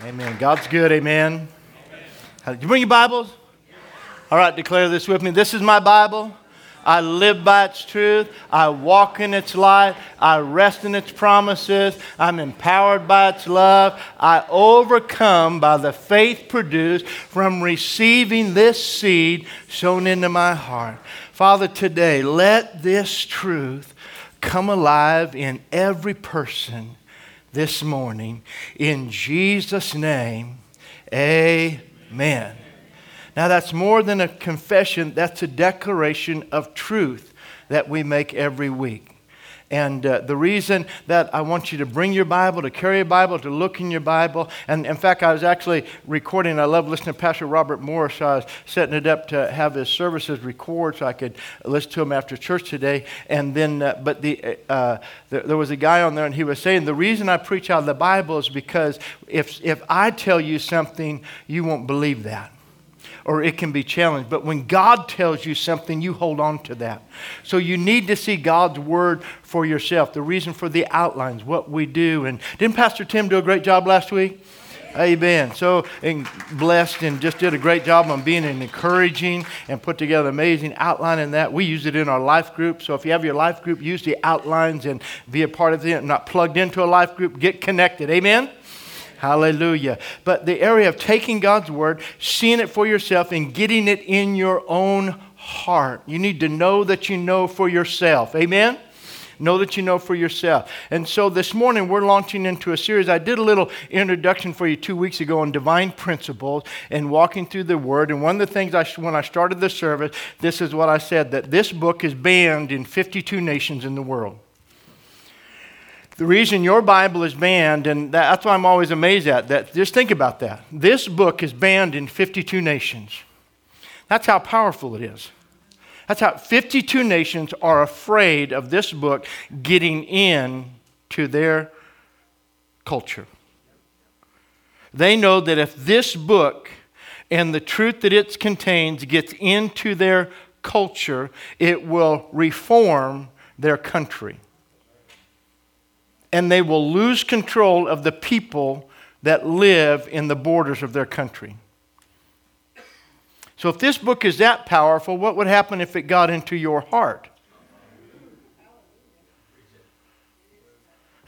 Amen. God's good. Amen. Did you bring your Bibles? All right, declare this with me. This is my Bible. I live by its truth. I walk in its light. I rest in its promises. I'm empowered by its love. I overcome by the faith produced from receiving this seed sown into my heart. Father, today, let this truth come alive in every person this morning. In Jesus' name, amen. Now, that's more than a confession, that's a declaration of truth that we make every week. And uh, the reason that I want you to bring your Bible, to carry a Bible, to look in your Bible, and in fact, I was actually recording, I love listening to Pastor Robert Morris. So I was setting it up to have his services record so I could listen to him after church today. And then, uh, but the, uh, there, there was a guy on there, and he was saying, The reason I preach out of the Bible is because if, if I tell you something, you won't believe that or it can be challenged. But when God tells you something, you hold on to that. So you need to see God's word for yourself. The reason for the outlines, what we do. And didn't Pastor Tim do a great job last week? Amen. So and blessed and just did a great job on being an encouraging and put together amazing outline in that. We use it in our life group. So if you have your life group, use the outlines and be a part of it. Not plugged into a life group, get connected. Amen. Hallelujah. But the area of taking God's word, seeing it for yourself, and getting it in your own heart. You need to know that you know for yourself. Amen? Know that you know for yourself. And so this morning we're launching into a series. I did a little introduction for you two weeks ago on divine principles and walking through the Word. And one of the things I, when I started the service, this is what I said that this book is banned in 52 nations in the world. The reason your Bible is banned, and that's why I'm always amazed at that, just think about that. This book is banned in 52 nations. That's how powerful it is. That's how 52 nations are afraid of this book getting in to their culture. They know that if this book and the truth that it contains gets into their culture, it will reform their country and they will lose control of the people that live in the borders of their country. So, if this book is that powerful, what would happen if it got into your heart?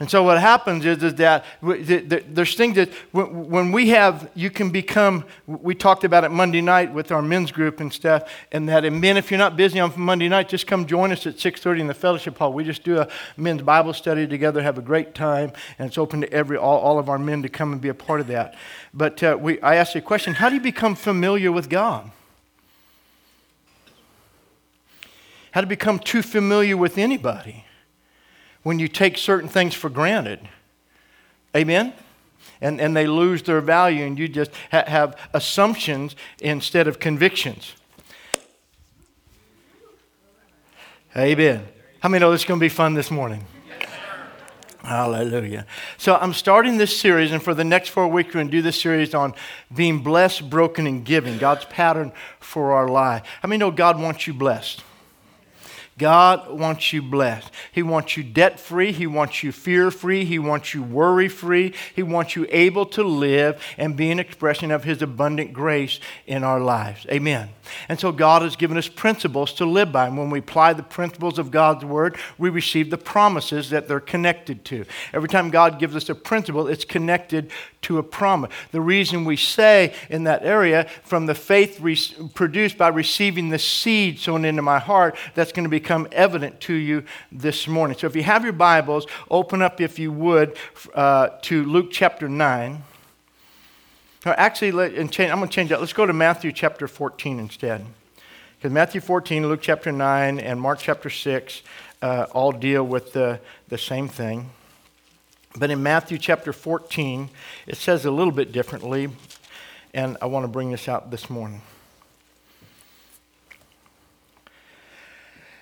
And so what happens is, is that there's things that when we have, you can become, we talked about it Monday night with our men's group and stuff, and that, and men, if you're not busy on Monday night, just come join us at 6.30 in the fellowship hall. We just do a men's Bible study together, have a great time, and it's open to every, all, all of our men to come and be a part of that. But uh, we, I asked you a question, how do you become familiar with God? How to become too familiar with anybody? When you take certain things for granted. Amen? And, and they lose their value, and you just ha- have assumptions instead of convictions. Amen. How many know this is going to be fun this morning? Hallelujah. So I'm starting this series, and for the next four weeks, we're going to do this series on being blessed, broken, and giving, God's pattern for our life. How many know God wants you blessed? God wants you blessed. He wants you debt free. He wants you fear free. He wants you worry free. He wants you able to live and be an expression of His abundant grace in our lives. Amen. And so God has given us principles to live by. And when we apply the principles of God's Word, we receive the promises that they're connected to. Every time God gives us a principle, it's connected to a promise. The reason we say in that area, from the faith re- produced by receiving the seed sown into my heart, that's going to become evident to you this morning. So if you have your Bibles, open up, if you would, uh, to Luke chapter 9. Actually, let, and change, I'm going to change that. Let's go to Matthew chapter 14 instead. Because Matthew 14, Luke chapter 9, and Mark chapter 6 uh, all deal with the, the same thing. But in Matthew chapter 14, it says a little bit differently, and I want to bring this out this morning.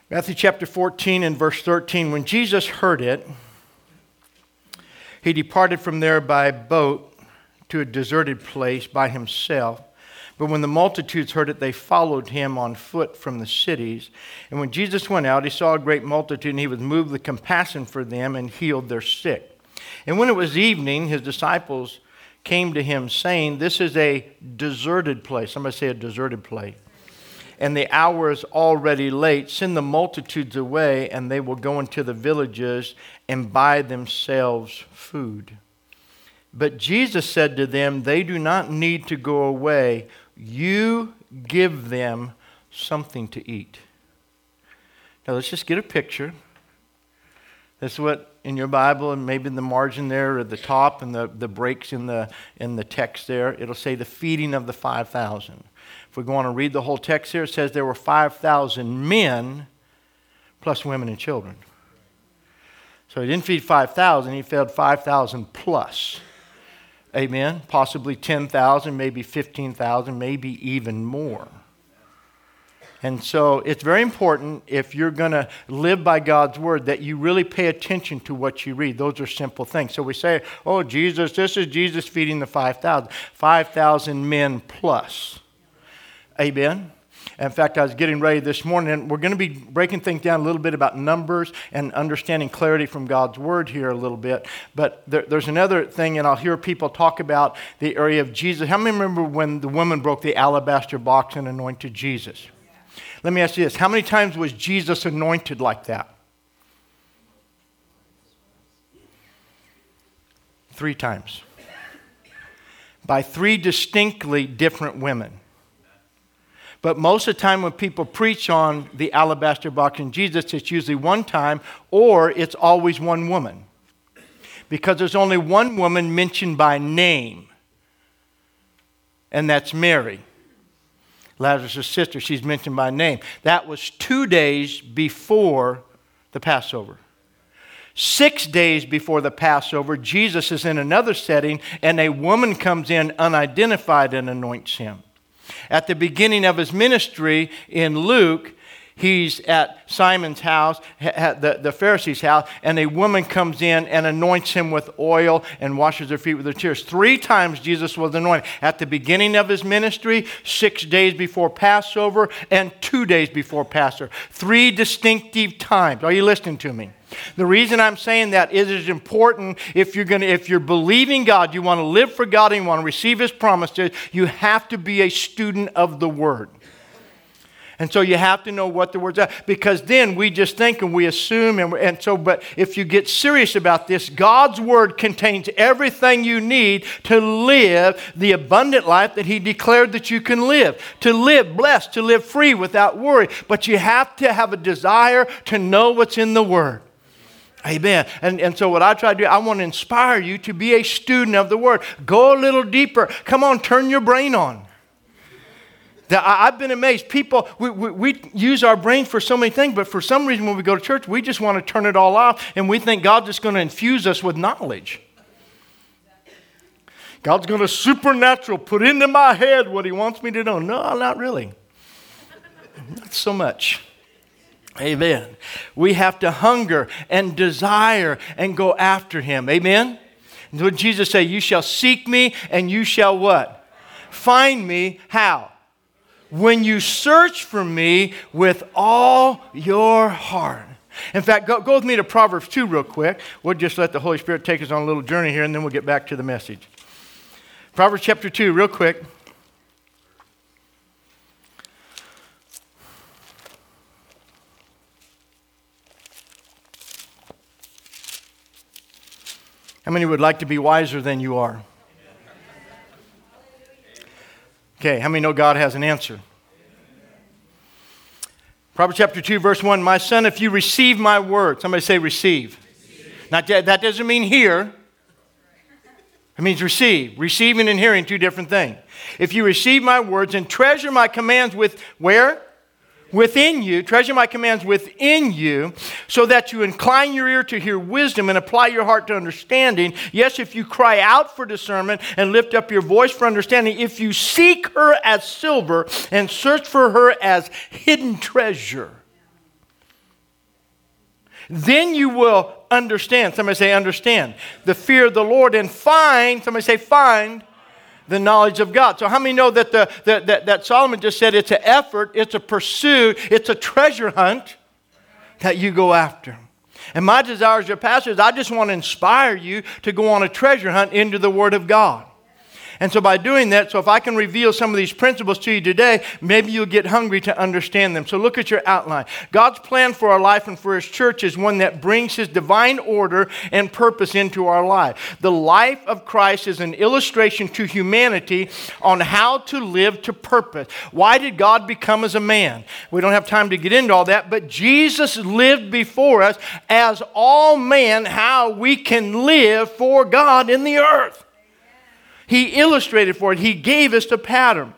Matthew chapter 14 and verse 13 When Jesus heard it, he departed from there by boat to a deserted place by himself. But when the multitudes heard it, they followed him on foot from the cities. And when Jesus went out, he saw a great multitude, and he was moved with compassion for them and healed their sick. And when it was evening, his disciples came to him, saying, This is a deserted place. Somebody say a deserted place. And the hour is already late. Send the multitudes away, and they will go into the villages and buy themselves food. But Jesus said to them, They do not need to go away. You give them something to eat. Now let's just get a picture. That's what in your Bible, and maybe in the margin there, or the top, and the, the breaks in the, in the text there, it'll say the feeding of the 5,000. If we go on and read the whole text here, it says there were 5,000 men plus women and children. So he didn't feed 5,000, he fed 5,000 plus. Amen. Possibly 10,000, maybe 15,000, maybe even more. And so it's very important if you're going to live by God's word that you really pay attention to what you read. Those are simple things. So we say, oh, Jesus, this is Jesus feeding the 5,000. 5,000 men plus. Amen. In fact, I was getting ready this morning, and we're going to be breaking things down a little bit about numbers and understanding clarity from God's Word here a little bit. But there, there's another thing, and I'll hear people talk about the area of Jesus. How many remember when the woman broke the alabaster box and anointed Jesus? Let me ask you this How many times was Jesus anointed like that? Three times. By three distinctly different women. But most of the time, when people preach on the alabaster box and Jesus, it's usually one time or it's always one woman. Because there's only one woman mentioned by name, and that's Mary. Lazarus' sister, she's mentioned by name. That was two days before the Passover. Six days before the Passover, Jesus is in another setting, and a woman comes in unidentified and anoints him. At the beginning of his ministry in Luke, he's at Simon's house, the, the Pharisee's house, and a woman comes in and anoints him with oil and washes her feet with her tears. Three times Jesus was anointed. At the beginning of his ministry, six days before Passover, and two days before Passover. Three distinctive times. Are you listening to me? The reason I'm saying that is it's important if you're going to if you're believing God, you want to live for God and you want to receive his promises, you have to be a student of the word. And so you have to know what the words are because then we just think and we assume. And, and so, but if you get serious about this, God's word contains everything you need to live the abundant life that He declared that you can live. To live blessed, to live free without worry. But you have to have a desire to know what's in the word. Amen. And, and so, what I try to do, I want to inspire you to be a student of the Word. Go a little deeper. Come on, turn your brain on. I've been amazed. People, we, we, we, use our brain for so many things, but for some reason, when we go to church, we just want to turn it all off and we think God's just going to infuse us with knowledge. God's going to supernatural put into my head what He wants me to know. No, not really. Not so much. Amen. We have to hunger and desire and go after Him. Amen. And what Jesus say? You shall seek me and you shall what? Find me. How? When you search for me with all your heart. In fact, go, go with me to Proverbs 2 real quick. We'll just let the Holy Spirit take us on a little journey here and then we'll get back to the message. Proverbs chapter 2, real quick. How many would like to be wiser than you are? Okay, how many know God has an answer? Proverbs chapter 2, verse 1 My son, if you receive my word, somebody say receive. receive. Now, that doesn't mean hear, it means receive. Receiving and hearing, two different things. If you receive my words and treasure my commands with where? Within you, treasure my commands within you, so that you incline your ear to hear wisdom and apply your heart to understanding. Yes, if you cry out for discernment and lift up your voice for understanding, if you seek her as silver and search for her as hidden treasure, then you will understand. Somebody say, understand the fear of the Lord and find, somebody say, find the knowledge of God. So, how many know that, the, that, that, that Solomon just said it's an effort, it's a pursuit, it's a treasure hunt that you go after? And my desire as your pastor is I just want to inspire you to go on a treasure hunt into the Word of God. And so, by doing that, so if I can reveal some of these principles to you today, maybe you'll get hungry to understand them. So, look at your outline. God's plan for our life and for His church is one that brings His divine order and purpose into our life. The life of Christ is an illustration to humanity on how to live to purpose. Why did God become as a man? We don't have time to get into all that, but Jesus lived before us as all man, how we can live for God in the earth. He illustrated for it, He gave us the pattern.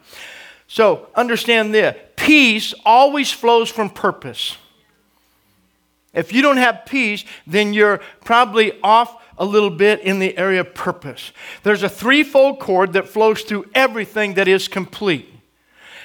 So understand this peace always flows from purpose. If you don't have peace, then you're probably off a little bit in the area of purpose. There's a threefold cord that flows through everything that is complete.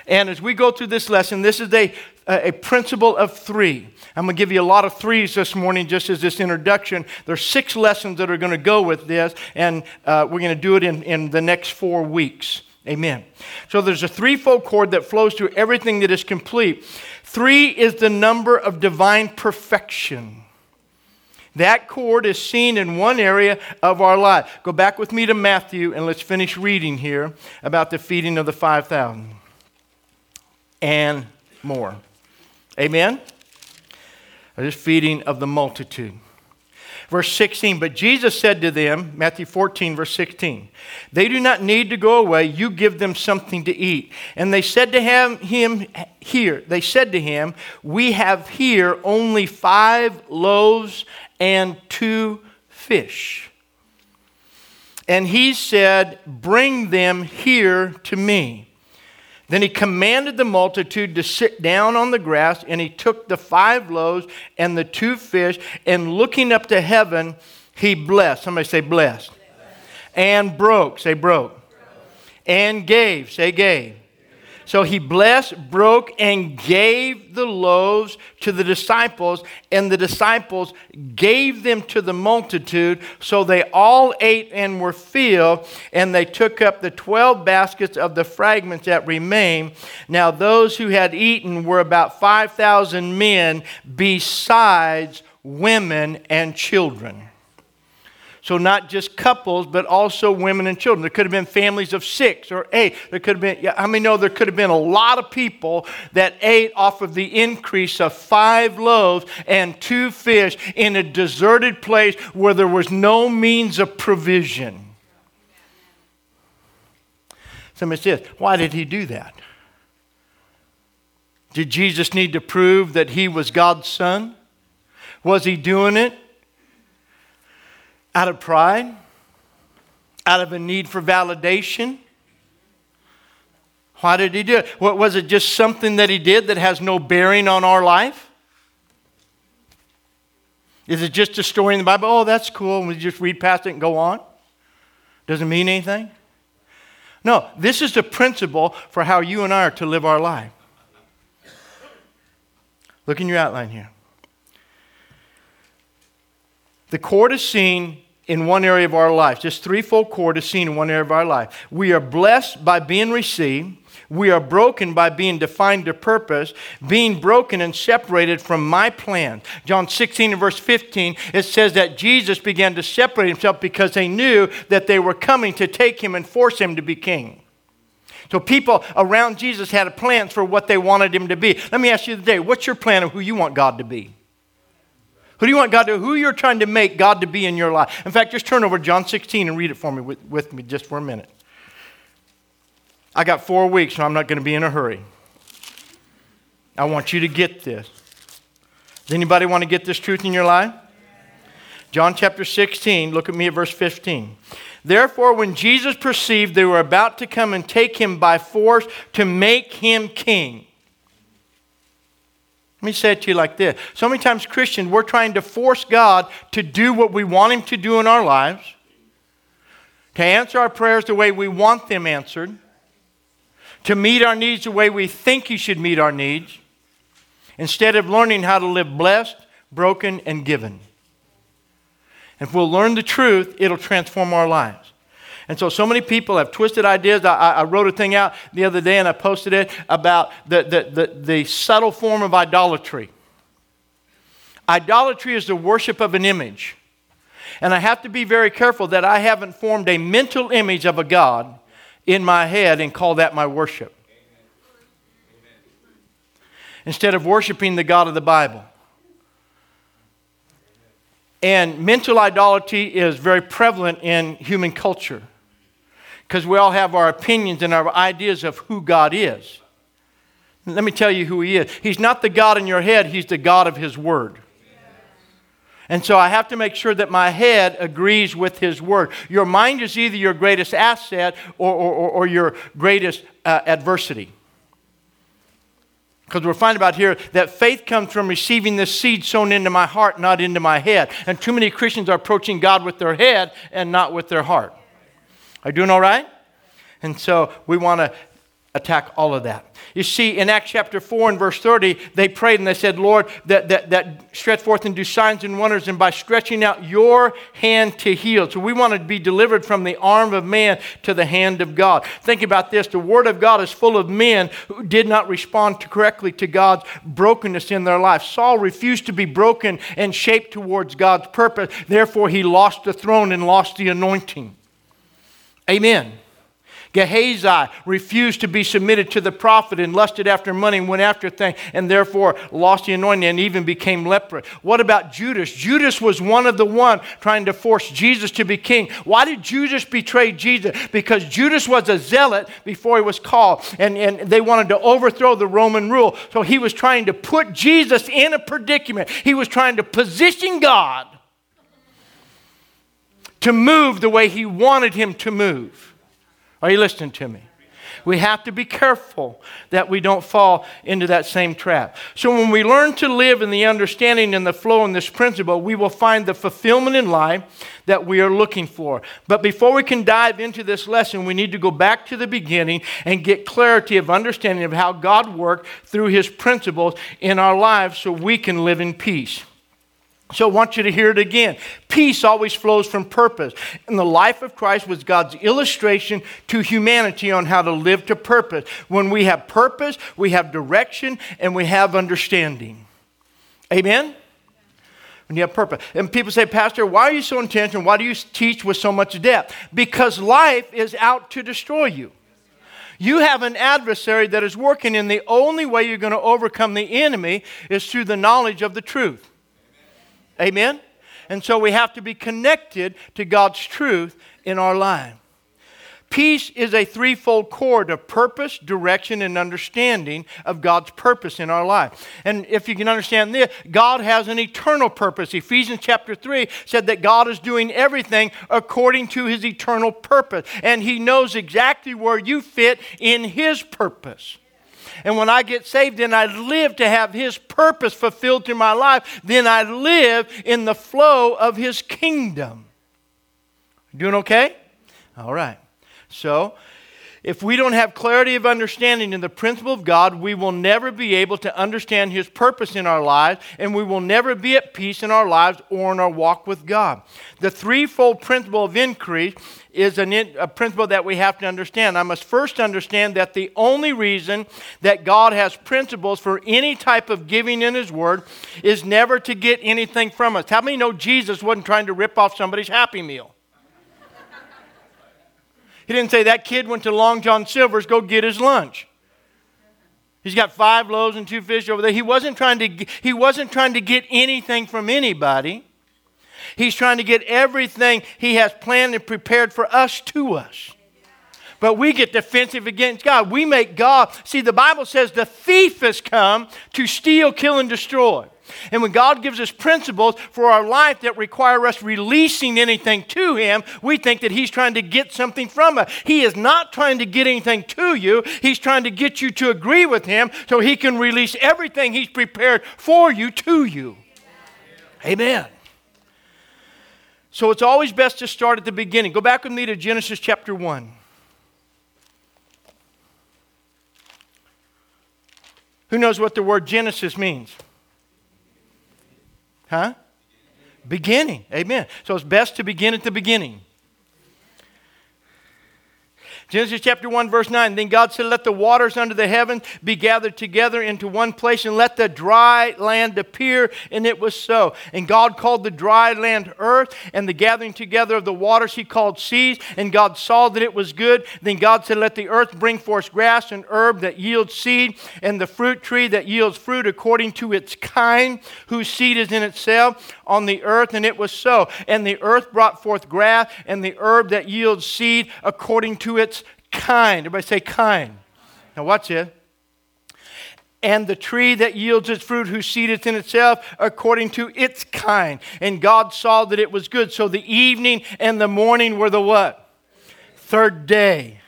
And as we go through this lesson, this is a, a principle of three. I'm going to give you a lot of threes this morning just as this introduction. There's six lessons that are going to go with this, and uh, we're going to do it in, in the next four weeks. Amen. So there's a threefold cord that flows through everything that is complete. Three is the number of divine perfection. That cord is seen in one area of our life. Go back with me to Matthew and let's finish reading here about the feeding of the 5,000 and more. Amen? This feeding of the multitude. Verse 16, but Jesus said to them, Matthew 14, verse 16, they do not need to go away, you give them something to eat. And they said to him, him here, they said to him, we have here only five loaves and two fish. And he said, bring them here to me. Then he commanded the multitude to sit down on the grass, and he took the five loaves and the two fish, and looking up to heaven, he blessed. Somebody say, blessed. And broke. Say, broke. And gave. Say, gave. So he blessed, broke, and gave the loaves to the disciples, and the disciples gave them to the multitude. So they all ate and were filled, and they took up the 12 baskets of the fragments that remained. Now, those who had eaten were about 5,000 men, besides women and children. So, not just couples, but also women and children. There could have been families of six or eight. There could have been, yeah, I mean, no, there could have been a lot of people that ate off of the increase of five loaves and two fish in a deserted place where there was no means of provision. Somebody says, why did he do that? Did Jesus need to prove that he was God's son? Was he doing it out of pride, out of a need for validation. Why did he do it? What, was it just something that he did that has no bearing on our life? Is it just a story in the Bible? Oh, that's cool. And we just read past it and go on? Doesn't mean anything? No, this is the principle for how you and I are to live our life. Look in your outline here. The cord is seen in one area of our life. Just threefold cord is seen in one area of our life. We are blessed by being received. We are broken by being defined to purpose, being broken and separated from my plan. John 16 and verse 15, it says that Jesus began to separate himself because they knew that they were coming to take him and force him to be king. So people around Jesus had plans for what they wanted him to be. Let me ask you today, what's your plan of who you want God to be? Who do you want God to, who you're trying to make God to be in your life? In fact, just turn over John 16 and read it for me with, with me just for a minute. I got four weeks, so I'm not going to be in a hurry. I want you to get this. Does anybody want to get this truth in your life? John chapter 16, look at me at verse 15. Therefore, when Jesus perceived they were about to come and take him by force to make him king, let me say it to you like this. So many times, Christians, we're trying to force God to do what we want Him to do in our lives, to answer our prayers the way we want them answered, to meet our needs the way we think He should meet our needs, instead of learning how to live blessed, broken, and given. If we'll learn the truth, it'll transform our lives. And so, so many people have twisted ideas. I, I, wrote a thing out the other day and I posted it about the, the, the, the subtle form of idolatry. Idolatry is the worship of an image. And I have to be very careful that I haven't formed a mental image of a God in my head and call that my worship. Instead of worshiping the God of the Bible. And mental idolatry is very prevalent in human culture because we all have our opinions and our ideas of who God is. Let me tell you who He is. He's not the God in your head, He's the God of His Word. And so I have to make sure that my head agrees with His Word. Your mind is either your greatest asset or, or, or your greatest uh, adversity. Because we're finding about here that faith comes from receiving the seed sown into my heart, not into my head. And too many Christians are approaching God with their head and not with their heart. Are you doing all right? And so we want to attack all of that. You see, in Acts chapter 4 and verse 30, they prayed and they said, Lord, that, that, that stretch forth and do signs and wonders, and by stretching out your hand to heal. So we want to be delivered from the arm of man to the hand of God. Think about this the Word of God is full of men who did not respond correctly to God's brokenness in their life. Saul refused to be broken and shaped towards God's purpose. Therefore, he lost the throne and lost the anointing. Amen. Gehazi refused to be submitted to the prophet and lusted after money and went after things and therefore lost the anointing and even became leprous. What about Judas? Judas was one of the one trying to force Jesus to be king. Why did Judas betray Jesus? Because Judas was a zealot before he was called and, and they wanted to overthrow the Roman rule. So he was trying to put Jesus in a predicament. He was trying to position God to move the way he wanted him to move. Are you listening to me? We have to be careful that we don't fall into that same trap. So, when we learn to live in the understanding and the flow in this principle, we will find the fulfillment in life that we are looking for. But before we can dive into this lesson, we need to go back to the beginning and get clarity of understanding of how God worked through his principles in our lives so we can live in peace. So I want you to hear it again. Peace always flows from purpose. And the life of Christ was God's illustration to humanity on how to live to purpose. When we have purpose, we have direction, and we have understanding. Amen? When you have purpose. And people say, Pastor, why are you so intentional? Why do you teach with so much depth? Because life is out to destroy you. You have an adversary that is working, and the only way you're going to overcome the enemy is through the knowledge of the truth. Amen? And so we have to be connected to God's truth in our life. Peace is a threefold cord of purpose, direction, and understanding of God's purpose in our life. And if you can understand this, God has an eternal purpose. Ephesians chapter 3 said that God is doing everything according to his eternal purpose, and he knows exactly where you fit in his purpose. And when I get saved, and I live to have His purpose fulfilled through my life. Then I live in the flow of His kingdom. Doing okay? All right. So, if we don't have clarity of understanding in the principle of God, we will never be able to understand His purpose in our lives, and we will never be at peace in our lives or in our walk with God. The threefold principle of increase is an in, a principle that we have to understand. I must first understand that the only reason that God has principles for any type of giving in His Word is never to get anything from us. How many know Jesus wasn't trying to rip off somebody's Happy Meal? He didn't say that kid went to Long John Silver's, go get his lunch. He's got five loaves and two fish over there. He wasn't trying to, he wasn't trying to get anything from anybody. He's trying to get everything he has planned and prepared for us to us. But we get defensive against God. We make God, see, the Bible says the thief has come to steal, kill, and destroy. And when God gives us principles for our life that require us releasing anything to Him, we think that He's trying to get something from us. He is not trying to get anything to you, He's trying to get you to agree with Him so He can release everything He's prepared for you to you. Amen. So it's always best to start at the beginning. Go back with me to Genesis chapter 1. Who knows what the word Genesis means? Huh? Beginning. Amen. So it's best to begin at the beginning. Genesis chapter 1, verse 9. Then God said, Let the waters under the heaven be gathered together into one place, and let the dry land appear. And it was so. And God called the dry land earth, and the gathering together of the waters he called seas. And God saw that it was good. Then God said, Let the earth bring forth grass and herb that yields seed, and the fruit tree that yields fruit according to its kind, whose seed is in itself on the earth. And it was so. And the earth brought forth grass, and the herb that yields seed according to its kind. Everybody say kind. Now watch it. And the tree that yields its fruit, whose seed is in itself, according to its kind. And God saw that it was good. So the evening and the morning were the what? Third day.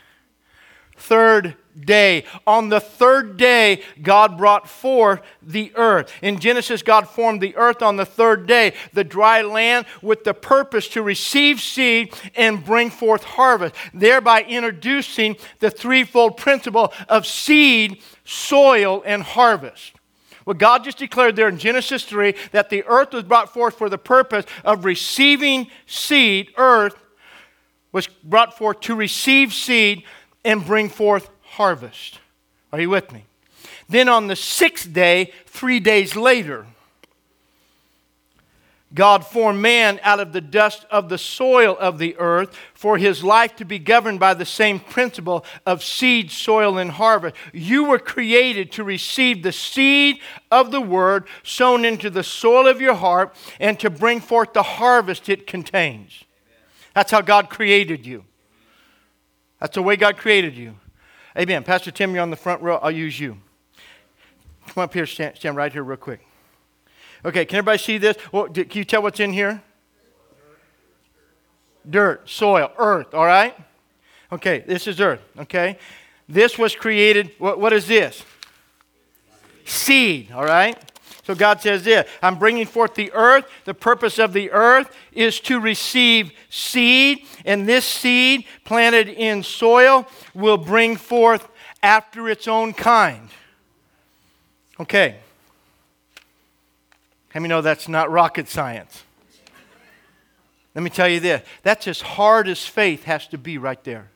Third day. On the third day, God brought forth the earth. In Genesis, God formed the earth on the third day, the dry land, with the purpose to receive seed and bring forth harvest, thereby introducing the threefold principle of seed, soil, and harvest. Well, God just declared there in Genesis 3 that the earth was brought forth for the purpose of receiving seed. Earth was brought forth to receive seed and bring forth harvest. Are you with me? Then on the sixth day, three days later, God formed man out of the dust of the soil of the earth for his life to be governed by the same principle of seed, soil, and harvest. You were created to receive the seed of the word sown into the soil of your heart and to bring forth the harvest it contains. That's how God created you. That's the way God created you. Amen. Pastor Tim, you're on the front row. I'll use you. Come up here, stand, stand right here, real quick. Okay, can everybody see this? Well, can you tell what's in here? Dirt, soil, earth, all right? Okay, this is earth, okay? This was created, what, what is this? Seed, all right? So God says this I'm bringing forth the earth. The purpose of the earth is to receive seed, and this seed planted in soil will bring forth after its own kind. Okay. How many know that's not rocket science? Let me tell you this that's as hard as faith has to be right there.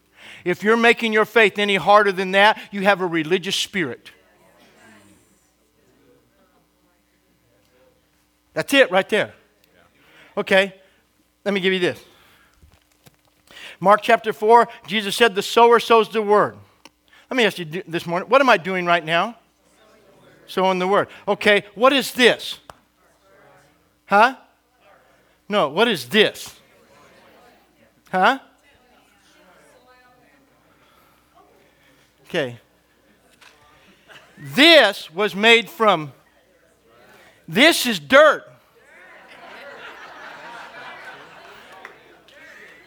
If you're making your faith any harder than that, you have a religious spirit. That's it right there. Okay, let me give you this. Mark chapter 4, Jesus said, The sower sows the word. Let me ask you this morning, what am I doing right now? Sowing the word. Okay, what is this? Huh? No, what is this? Huh? Okay. This was made from this is dirt.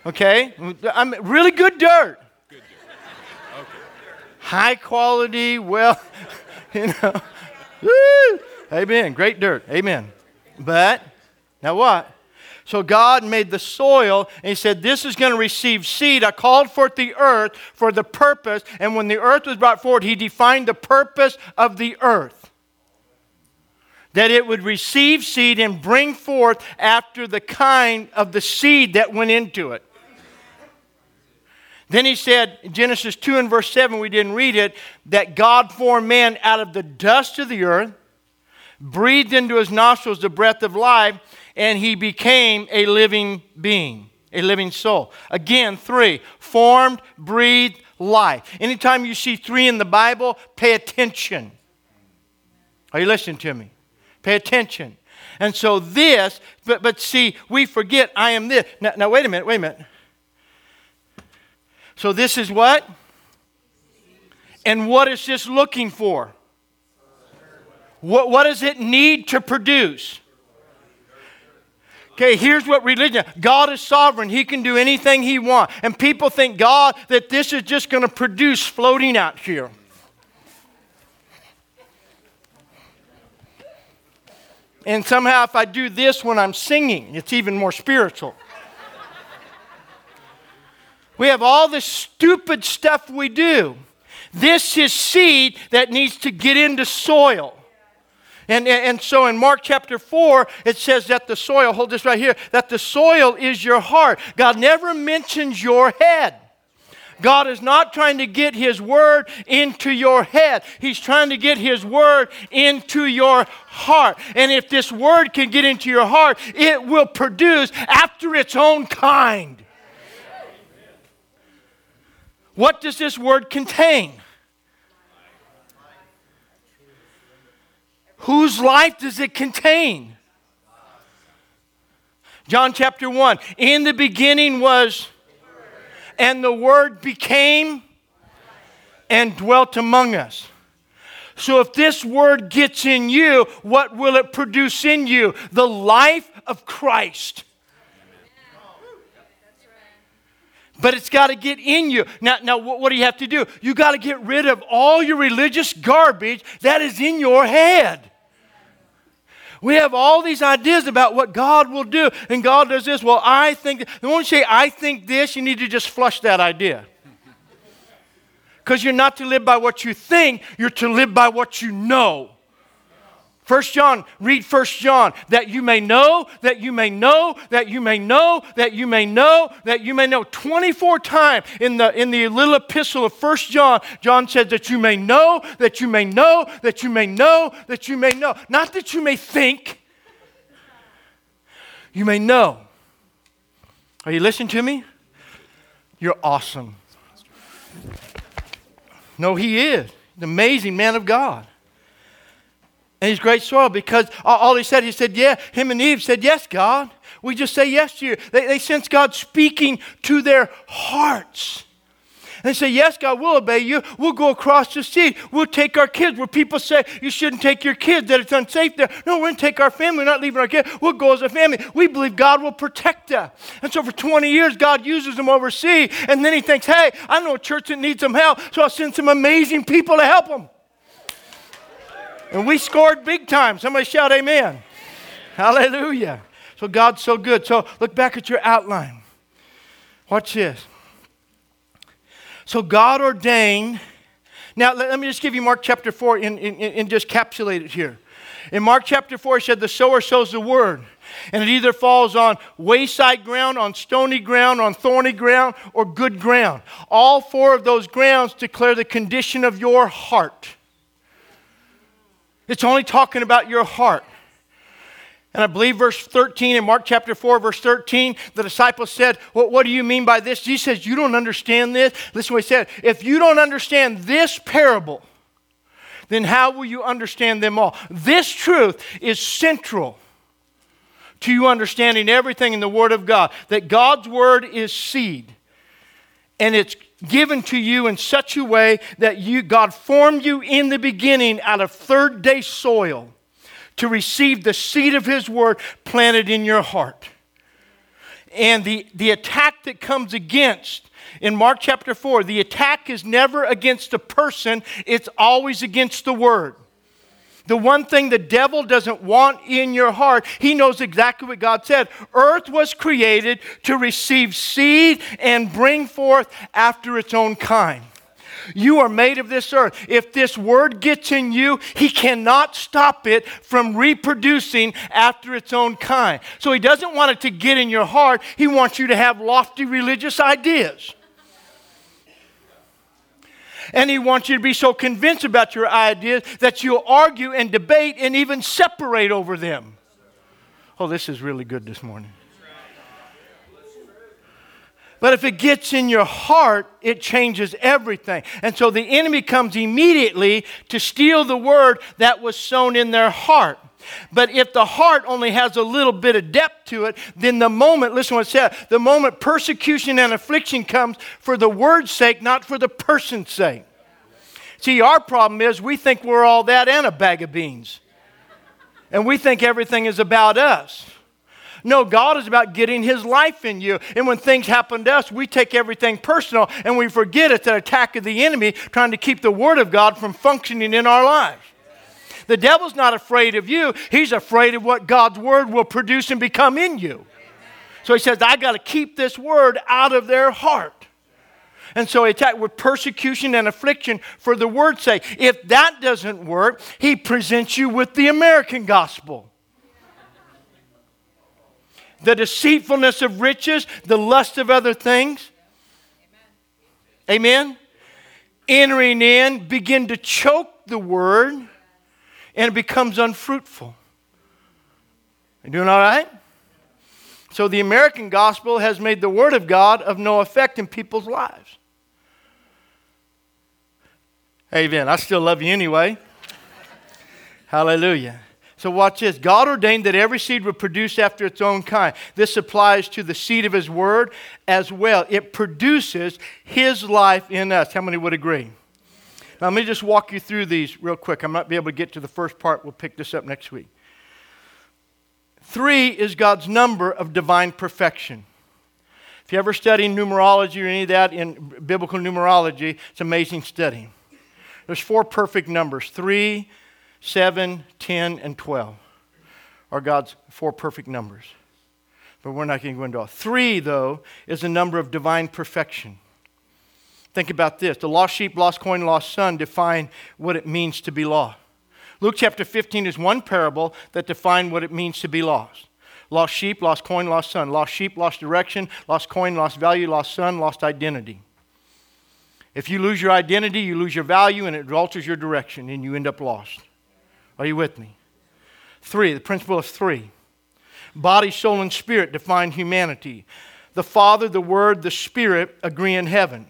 Okay? I'm really good dirt. Good dirt. Okay. High quality, well, you know. Woo! Amen. Great dirt. Amen. But now what? So God made the soil and He said, This is going to receive seed. I called forth the earth for the purpose. And when the earth was brought forward, He defined the purpose of the earth that it would receive seed and bring forth after the kind of the seed that went into it. Then he said, Genesis 2 and verse 7, we didn't read it, that God formed man out of the dust of the earth, breathed into his nostrils the breath of life, and he became a living being, a living soul. Again, three formed, breathed, life. Anytime you see three in the Bible, pay attention. Are you listening to me? Pay attention. And so this, but, but see, we forget I am this. Now, now, wait a minute, wait a minute. So this is what? And what is this looking for? What, what does it need to produce? Okay, here's what religion God is sovereign. He can do anything He wants. And people think, God, that this is just going to produce floating out here. And somehow, if I do this when I'm singing, it's even more spiritual. we have all this stupid stuff we do. This is seed that needs to get into soil. And, and, so in Mark chapter 4, it says that the soil, hold this right here, that the soil is your heart. God never mentions your head. God is not trying to get His Word into your head, He's trying to get His Word into your heart. And if this Word can get into your heart, it will produce after its own kind. What does this Word contain? Whose life does it contain? John chapter 1. In the beginning was, and the Word became and dwelt among us. So if this Word gets in you, what will it produce in you? The life of Christ. But it's got to get in you. Now, now what, what do you have to do? You got to get rid of all your religious garbage that is in your head. We have all these ideas about what God will do, and God does this. Well, I think, and when you say, I think this, you need to just flush that idea. Because you're not to live by what you think, you're to live by what you know. First John, read First John, that you may know, that you may know, that you may know, that you may know, that you may know. 24 times in the, in the little epistle of First John, John said that you may know, that you may know, that you may know, that you may know. Not that you may think, you may know. Are you listening to me? You're awesome. No, he is. An amazing man of God. And he's great soil because all he said, he said, Yeah, him and Eve said, Yes, God. We just say yes to you. They, they sense God speaking to their hearts. And they say, Yes, God, we'll obey you. We'll go across the sea. We'll take our kids where people say you shouldn't take your kids, that it's unsafe there. No, we're going to take our family, we're not leaving our kids. We'll go as a family. We believe God will protect us. And so for 20 years, God uses them overseas. And then he thinks, Hey, I know a church that needs some help, so I'll send some amazing people to help them. And we scored big time. Somebody shout amen. amen. Hallelujah. So God's so good. So look back at your outline. Watch this. So God ordained. Now, let, me just give you Mark chapter 4 and, and, and just capsulate it here. In Mark chapter 4, it said, The sower sows the word. And it either falls on wayside ground, on stony ground, on thorny ground, or good ground. All four of those grounds declare the condition of your heart. It's only talking about your heart. And I believe verse 13 in Mark chapter 4, verse 13, the disciples said, well, What do you mean by this? Jesus says, You don't understand this. Listen what he said. If you don't understand this parable, then how will you understand them all? This truth is central to you understanding everything in the Word of God. That God's Word is seed, and it's given to you in such a way that you, God formed you in the beginning out of third day soil to receive the seed of His word planted in your heart. And the, the attack that comes against in Mark chapter 4, the attack is never against a person, it's always against the word the one thing the devil doesn't want in your heart, he knows exactly what God said. Earth was created to receive seed and bring forth after its own kind. You are made of this earth. If this word gets in you, he cannot stop it from reproducing after its own kind. So he doesn't want it to get in your heart, he wants you to have lofty religious ideas. And he wants you to be so convinced about your ideas that you'll argue and debate and even separate over them. Oh, this is really good this morning. But if it gets in your heart, it changes everything. And so the enemy comes immediately to steal the word that was sown in their heart. But if the heart only has a little bit of depth to it, then the moment, listen what it said, the moment persecution and affliction comes for the word's sake, not for the person's sake. See, our problem is we think we're all that and a bag of beans. And we think everything is about us. No, God is about getting His life in you. And when things happen to us, we take everything personal and we forget it's an attack of the enemy trying to keep the Word of God from functioning in our lives. The devil's not afraid of you, he's afraid of what God's word will produce and become in you. So he says, I got to keep this word out of their heart. And so he attacked with persecution and affliction for the word's sake. If that doesn't work, he presents you with the American gospel. The deceitfulness of riches, the lust of other things. Amen? Entering in, begin to choke the word, and it becomes unfruitful. You doing all right? So the American gospel has made the word of God of no effect in people's lives. Amen. I still love you anyway. Hallelujah. So, watch this. God ordained that every seed would produce after its own kind. This applies to the seed of His Word as well. It produces His life in us. How many would agree? Now, let me just walk you through these real quick. I might be able to get to the first part. We'll pick this up next week. Three is God's number of divine perfection. If you ever study numerology or any of that in biblical numerology, it's amazing study. There's four perfect numbers three, 7, 10, and 12 are God's four perfect numbers. But we're not going to go into all. Three, though, is a number of divine perfection. Think about this the lost sheep, lost coin, lost son define what it means to be lost. Luke chapter 15 is one parable that defines what it means to be lost. Lost sheep, lost coin, lost son. Lost sheep, lost direction. Lost coin, lost value. Lost son, lost identity. If you lose your identity, you lose your value, and it alters your direction, and you end up lost. Are you with me? Three, the principle of three. Body, soul, and spirit define humanity. The Father, the Word, the Spirit agree in heaven.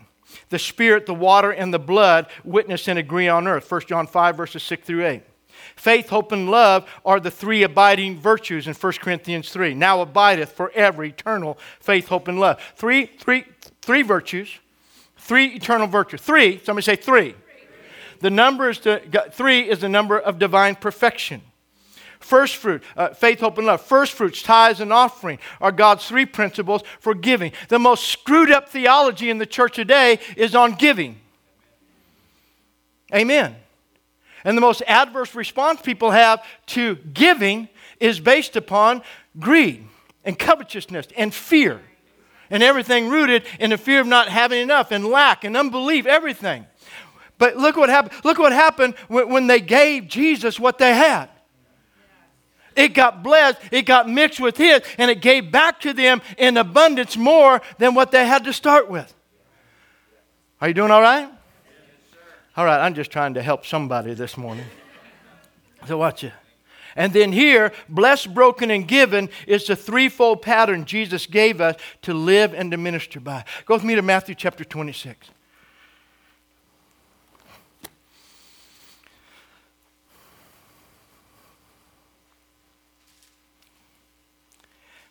The Spirit, the water, and the blood witness and agree on earth. 1 John 5, verses 6 through 8. Faith, hope, and love are the three abiding virtues in 1 Corinthians 3. Now abideth forever eternal faith, hope, and love. Three, three, three virtues, three eternal virtues. Three, somebody say three. The number is to, three is the number of divine perfection. First fruit, uh, faith, hope, and love. First fruits, tithes, and offering are God's three principles for giving. The most screwed up theology in the church today is on giving. Amen. And the most adverse response people have to giving is based upon greed and covetousness and fear and everything rooted in the fear of not having enough and lack and unbelief, everything. But look what happened. Look what happened when, when they gave Jesus what they had. It got blessed, it got mixed with His, and it gave back to them in abundance more than what they had to start with. Are you doing all right? All right, I'm just trying to help somebody this morning. So watch it. And then here, blessed, broken, and given is the threefold pattern Jesus gave us to live and to minister by. Go with me to Matthew chapter 26.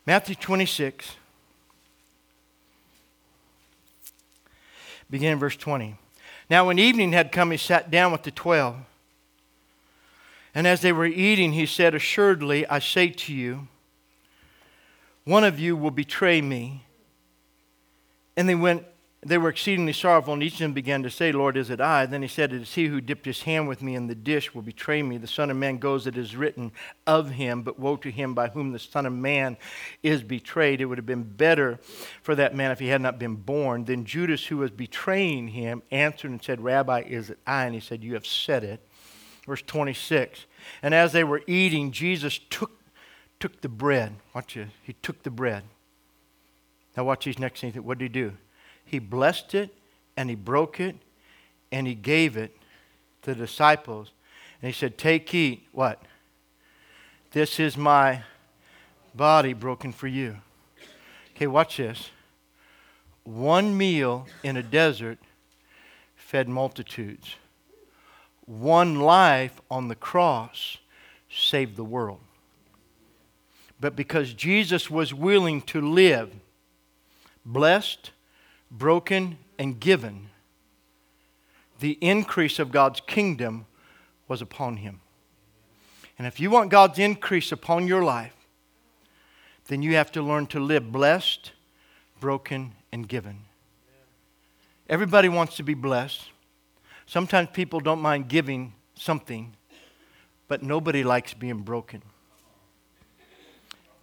Matthew 26, beginning verse 20. Now, when evening had come, he sat down with the twelve. And as they were eating, he said, Assuredly, I say to you, one of you will betray me. And they went they were exceedingly sorrowful, and each of them began to say, Lord, is it I? Then he said, It is he who dipped his hand with me in the dish will betray me. The Son of Man goes, it is written of him, but woe to him by whom the Son of Man is betrayed. It would have been better for that man if he had not been born. Then Judas, who was betraying him, answered and said, Rabbi, is it I? And he said, You have said it. Verse 26. And as they were eating, Jesus took, took the bread. Watch this. He took the bread. Now, watch these next things. What did he do? He blessed it and he broke it and he gave it to the disciples. And he said, Take, eat. What? This is my body broken for you. Okay, watch this. One meal in a desert fed multitudes. One life on the cross saved the world. But because Jesus was willing to live blessed, broken, and given, the increase of God's kingdom was upon him. And if you want God's increase upon your life, then you have to learn to live blessed, broken, and given. Everybody wants to be blessed. Sometimes people don't mind giving something, but nobody likes being broken.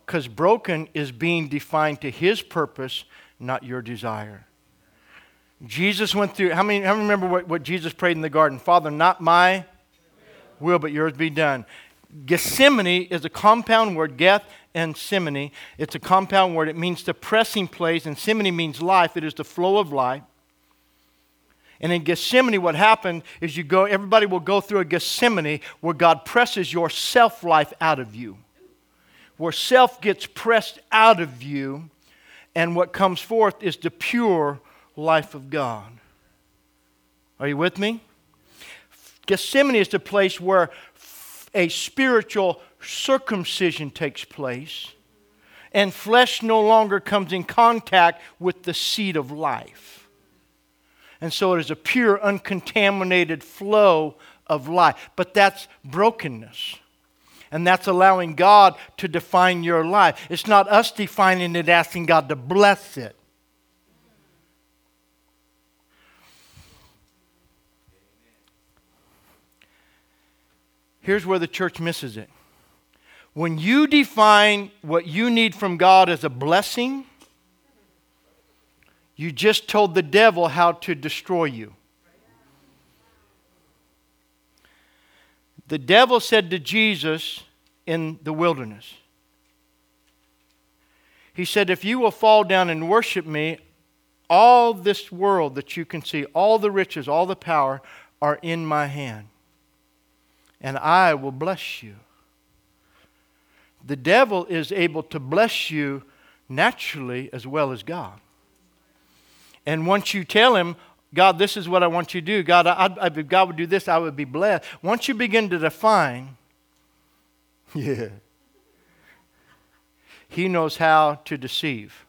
Because broken is being defined to his purpose, not your desire. Jesus went through, how many, how many remember what, what Jesus prayed in the garden? Father, not my will, but yours be done. Gethsemane is a compound word, Geth and Simony. It's a compound word. It means the pressing place, and Simony means life. It is the flow of life. And in Gethsemane, what happened is you go, everybody will go through a Gethsemane where God presses your self life out of you, where self gets pressed out of you, and what comes forth is the pure life of God. Are you with me? Gethsemane is the place where a spiritual circumcision takes place, and flesh no longer comes in contact with the seed of life. And so it is a pure, uncontaminated flow of life. But that's brokenness. And that's allowing God to define your life. It's not us defining it, asking God to bless it. Here's where the church misses it. When you define what you need from God as a blessing, you just told the devil how to destroy you. The devil said to Jesus in the wilderness, He said, If you will fall down and worship me, all this world that you can see, all the riches, all the power are in my hand and I will bless you. The devil is able to bless you naturally as well as God. And once you tell him, God, this is what I want you to do, God, I, I, if God would do this, I would be blessed. Once you begin to define, yeah, he knows how to deceive.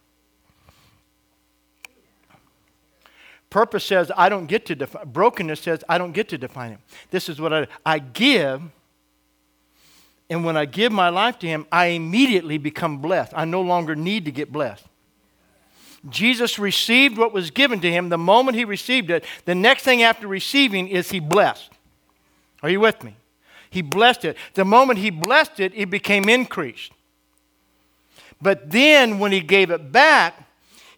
Purpose says, I don't get to define. Brokenness says, I don't get to define him. This is what I, I give. And when I give my life to him, I immediately become blessed. I no longer need to get blessed. Jesus received what was given to him the moment he received it. The next thing after receiving is he blessed. Are you with me? He blessed it. The moment he blessed it, it became increased. But then when he gave it back,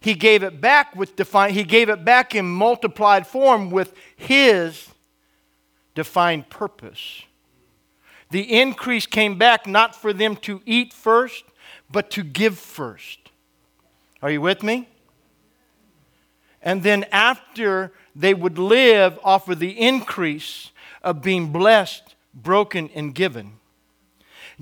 he gave it back with defined, he gave it back in multiplied form with his defined purpose. The increase came back not for them to eat first, but to give first. Are you with me? And then after they would live off of the increase of being blessed, broken, and given.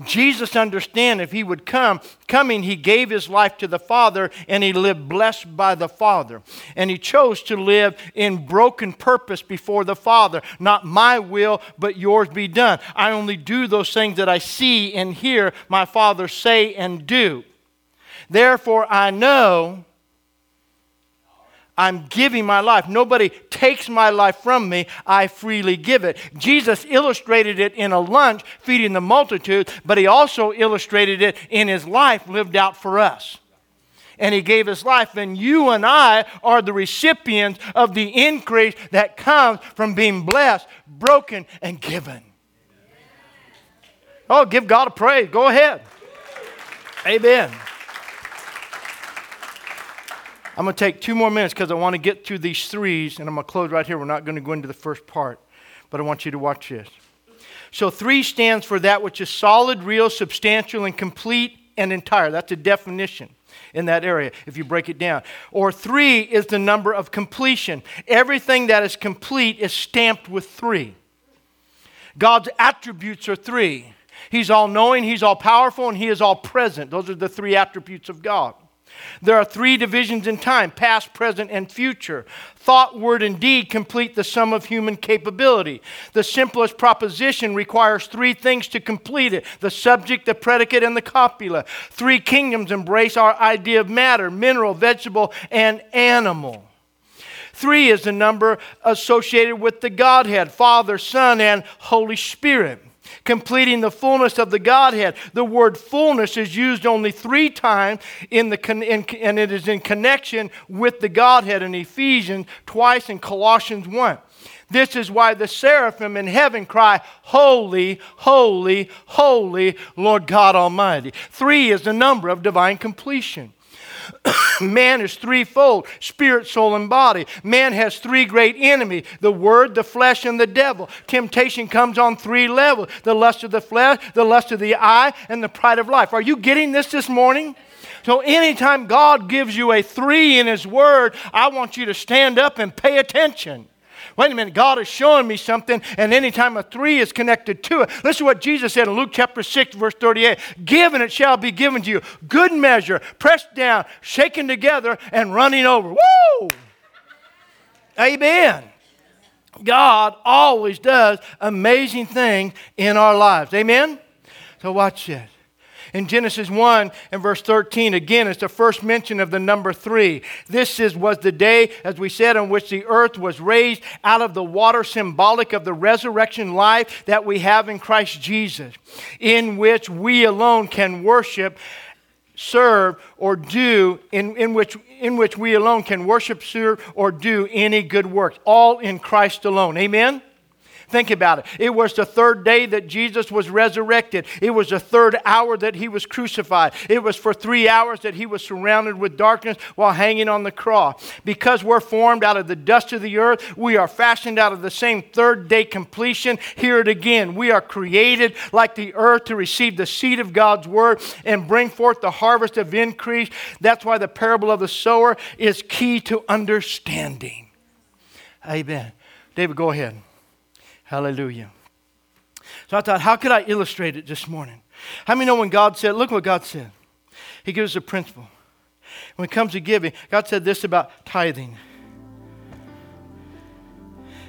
Jesus understand if he would come, coming, he gave his life to the Father and he lived blessed by the Father. And he chose to live in broken purpose before the Father. Not my will, but yours be done. I only do those things that I see and hear my Father say and do. Therefore, I know I'm giving my life. Nobody takes my life from me. I freely give it. Jesus illustrated it in a lunch feeding the multitude, but he also illustrated it in his life lived out for us. And he gave his life, and you and I are the recipients of the increase that comes from being blessed, broken, and given. Oh, give God a praise. Go ahead. Amen. I'm going to take two more minutes because I want to get through these threes, and I'm going to close right here. We're not going to go into the first part, but I want you to watch this. So, three stands for that which is solid, real, substantial, and complete and entire. That's a definition in that area if you break it down. Or three is the number of completion. Everything that is complete is stamped with three. God's attributes are three. He's all knowing, He's all powerful, and He is all present. Those are the three attributes of God. There are three divisions in time past, present, and future. Thought, word, and deed complete the sum of human capability. The simplest proposition requires three things to complete it the subject, the predicate, and the copula. Three kingdoms embrace our idea of matter mineral, vegetable, and animal. Three is the number associated with the Godhead Father, Son, and Holy Spirit completing the fullness of the Godhead. The word fullness is used only three times, in the, in, and it is in connection with the Godhead in Ephesians, twice in Colossians 1. This is why the seraphim in heaven cry, Holy, holy, holy, Lord God Almighty. Three is the number of divine completion. Man is threefold spirit, soul, and body. Man has three great enemies the word, the flesh, and the devil. Temptation comes on three levels the lust of the flesh, the lust of the eye, and the pride of life. Are you getting this this morning? So, anytime God gives you a three in His Word, I want you to stand up and pay attention. Wait a minute, God is showing me something, and anytime a three is connected to it. Listen to what Jesus said in Luke chapter 6, verse 38 Give and it shall be given to you. Good measure, pressed down, shaken together, and running over. Woo! Amen. God always does amazing things in our lives. Amen? So watch this. In Genesis 1 and verse 13, again, it's the first mention of the number three. This is, was the day, as we said, on which the earth was raised out of the water, symbolic of the resurrection life that we have in Christ Jesus, in which we alone can worship serve, or do, in, in, which, in which we alone can worship, serve, or do any good work. All in Christ alone. Amen? Think about it. It was the third day that Jesus was resurrected. It was the third hour that he was crucified. It was for three hours that he was surrounded with darkness while hanging on the cross. Because we're formed out of the dust of the earth, we are fashioned out of the same third day completion. Hear it again. We are created like the earth to receive the seed of God's word and bring forth the harvest of increase. That's why the parable of the sower is key to understanding. Amen. David, go ahead. Hallelujah. So I thought, how could I illustrate it this morning? How many know when God said, look what God said? He gives a principle. When it comes to giving, God said this about tithing.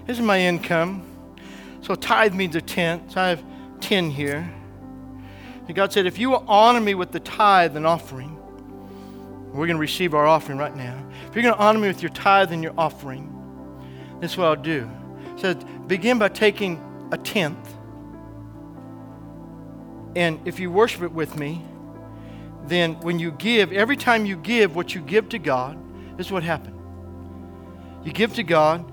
This is my income. So tithe means a tenth. So I have 10 here. And God said, if you will honor me with the tithe and offering, we're going to receive our offering right now. If you're going to honor me with your tithe and your offering, this is what I'll do says, begin by taking a tenth. And if you worship it with me, then when you give, every time you give what you give to God, this is what happened. You give to God,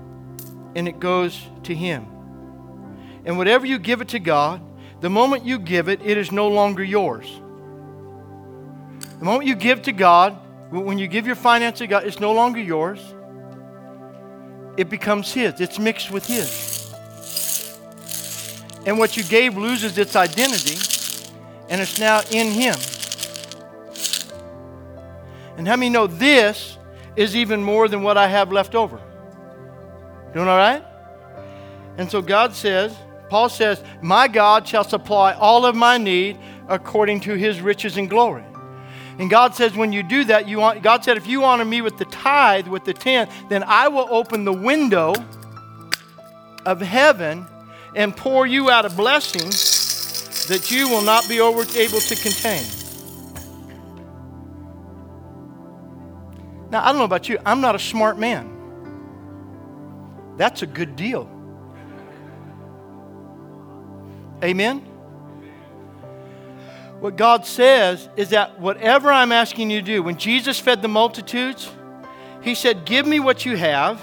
and it goes to Him. And whatever you give it to God, the moment you give it, it is no longer yours. The moment you give to God, when you give your finance to God, it's no longer yours it becomes His. It's mixed with His. And what you gave loses its identity, and it's now in Him. And how many know this is even more than what I have left over? Doing all right? And so God says, Paul says, My God shall supply all of my need according to his riches and glory. And God says, when you do that, you want, God said, if you honor me with the tithe, with the tenth, then I will open the window of heaven and pour you out a blessing that you will not be able to contain. Now, I don't know about you, I'm not a smart man. That's a good deal. Amen? what God says is that whatever I'm asking you to do, when Jesus fed the multitudes, he said, Give me what you have.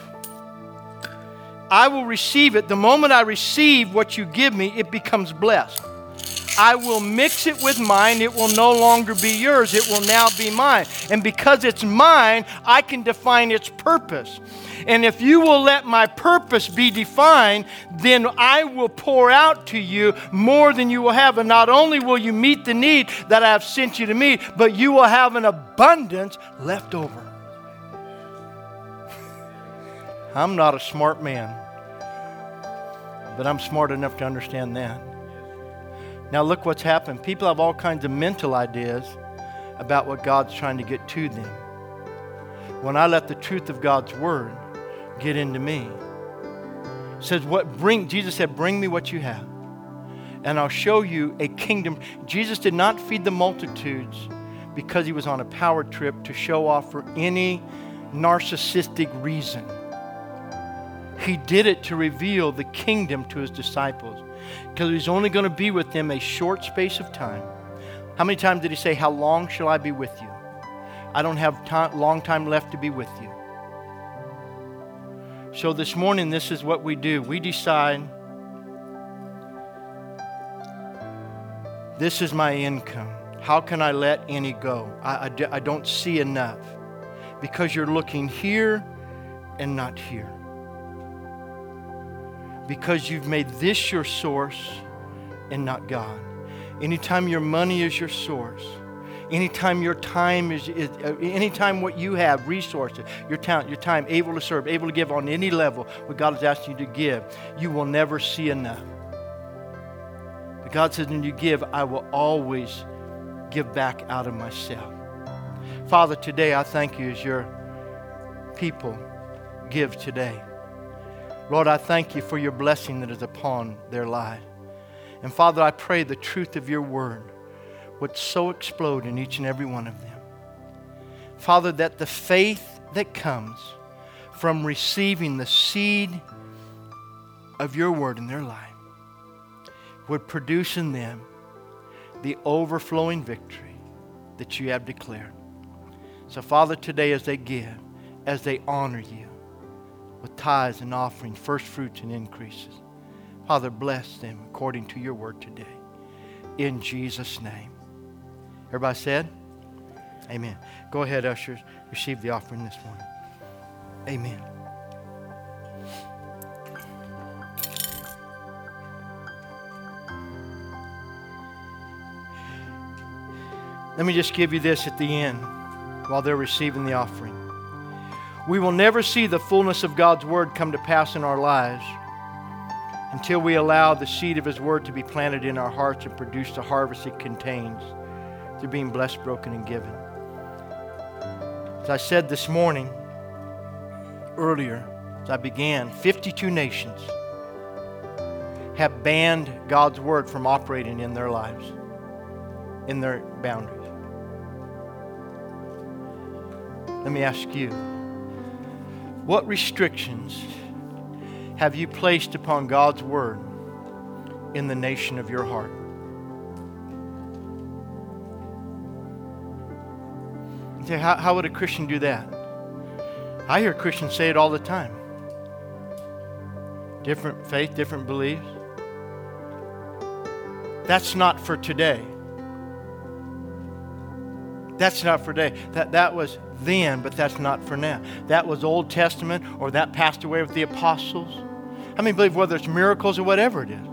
I will receive it. The moment I receive what you give me, it becomes blessed. I will mix it with mine. It will no longer be yours. It will now be mine. And because it's mine, I can define its purpose. And if you will let my purpose be defined, then I will pour out to you more than you will have. And not only will you meet the need that I have sent you to meet, but you will have an abundance left over. I'm not a smart man, but I'm smart enough to understand that. Now, look what's happened. People have all kinds of mental ideas about what God's trying to get to them. When I let the truth of God's word get into me, says what bring Jesus said, "Bring me what you have, and I'll show you a kingdom." Jesus did not feed the multitudes because he was on a power trip to show off for any narcissistic reason. He did it to reveal the kingdom to his disciples because he's only going to be with them a short space of time. How many times did he say, How long shall I be with you? I don't have time, long time left to be with you. So this morning, this is what we do. We decide this is my income. How can I let any go? I, I, I don't see enough because you're looking here and not here because you've made this your source and not God. Anytime your money is your source, Anytime your time is, is uh, anytime what you have, resources, your talent, your time, able to serve, able to give on any level, what God is asking you to give, you will never see enough. But God says, when you give, I will always give back out of myself. Father, today I thank you as your people give today. Lord, I thank you for your blessing that is upon their life. And Father, I pray the truth of your word would so explode in each and every one of them. Father, that the faith that comes from receiving the seed of your word in their life would produce in them the overflowing victory that you have declared. So, Father, today as they give, as they honor you with tithes and offerings, first fruits and increases, Father, bless them according to your word today. In Jesus' name. Everybody said? Amen. Go ahead, ushers. Receive the offering this morning. Amen. Let me just give you this at the end while they're receiving the offering. We will never see the fullness of God's Word come to pass in our lives until we allow the seed of His Word to be planted in our hearts and produce the harvest it contains through being blessed, broken, and given. As I said this morning, earlier, as I began, 52 nations have banned God's Word from operating in their lives, in their boundaries. Let me ask you what restrictions have you placed upon God's word in the nation of your heart? say, how, how would a Christian do that? I hear Christians say it all the time. Different faith, different beliefs. That's not for today. That's not for today. That, that was then, but that's not for now. That was Old Testament, or that passed away with the apostles. How many believe whether it's miracles or whatever it is?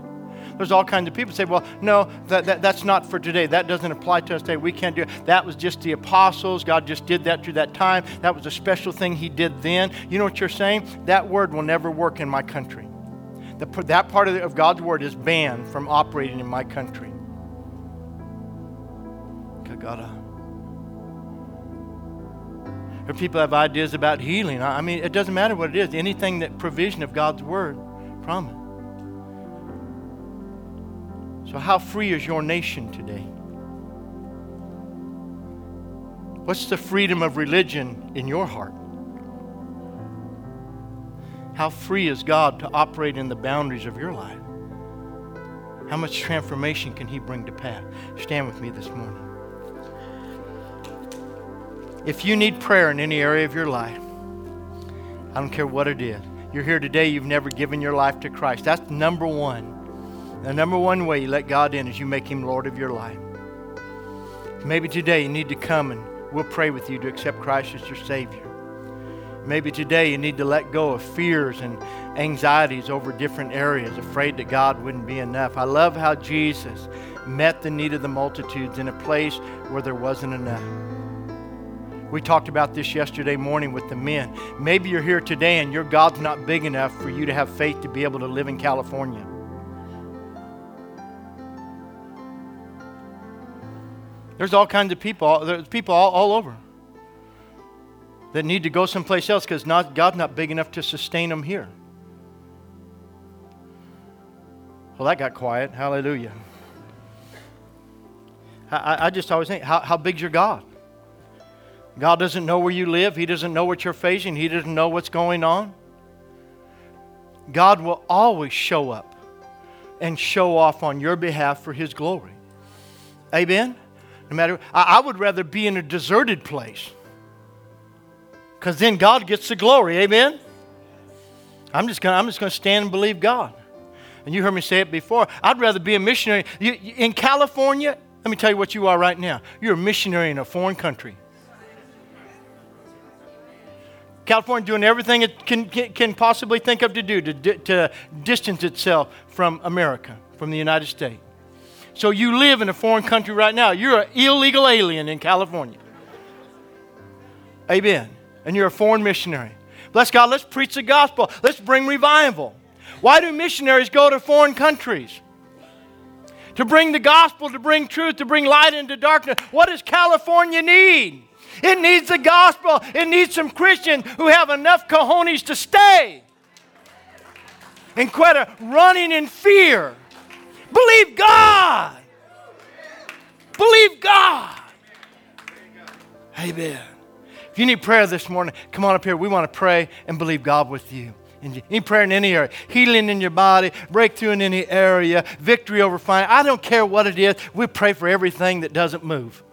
There's all kinds of people say, well, no, that, that, that's not for today. That doesn't apply to us today. We can't do it. That was just the apostles. God just did that through that time. That was a special thing He did then. You know what you're saying? That word will never work in my country. The, that part of, the, of God's word is banned from operating in my country. God, or people have ideas about healing. I mean, it doesn't matter what it is. Anything that provision of God's word promise. So, how free is your nation today? What's the freedom of religion in your heart? How free is God to operate in the boundaries of your life? How much transformation can He bring to pass? Stand with me this morning. If you need prayer in any area of your life, I don't care what it is. You're here today, you've never given your life to Christ. That's number one. The number one way you let God in is you make Him Lord of your life. Maybe today you need to come and we'll pray with you to accept Christ as your Savior. Maybe today you need to let go of fears and anxieties over different areas, afraid that God wouldn't be enough. I love how Jesus met the need of the multitudes in a place where there wasn't enough. We talked about this yesterday morning with the men. Maybe you're here today and your God's not big enough for you to have faith to be able to live in California. There's all kinds of people, there's people all, all over that need to go someplace else because not, God's not big enough to sustain them here. Well, that got quiet. Hallelujah. I, I just always think, how, how big's your God? God doesn't know where you live, He doesn't know what you're facing, He doesn't know what's going on. God will always show up and show off on your behalf for His glory. Amen? No matter, I, would rather be in a deserted place because then God gets the glory. Amen? I'm just going I'm just going to stand and believe God. And you heard me say it before. I'd rather be a missionary. You, in California, let me tell you what you are right now. You're a missionary in a foreign country. California doing everything it can, can, possibly think of to do to, to distance itself from America, from the United States. So you live in a foreign country right now. You're an illegal alien in California. Amen. And you're a foreign missionary. Bless God, let's preach the gospel. Let's bring revival. Why do missionaries go to foreign countries? To bring the gospel, to bring truth, to bring light into darkness. What does California need? It needs the gospel. It needs some Christians who have enough cojones to stay and quit running in fear. Believe God. Believe God. Amen. If you need prayer this morning, come on up here. We want to pray and believe God with you. Any prayer in any area, healing in your body, breakthrough in any area, victory over fire. I don't care what it is. We pray for everything that doesn't move.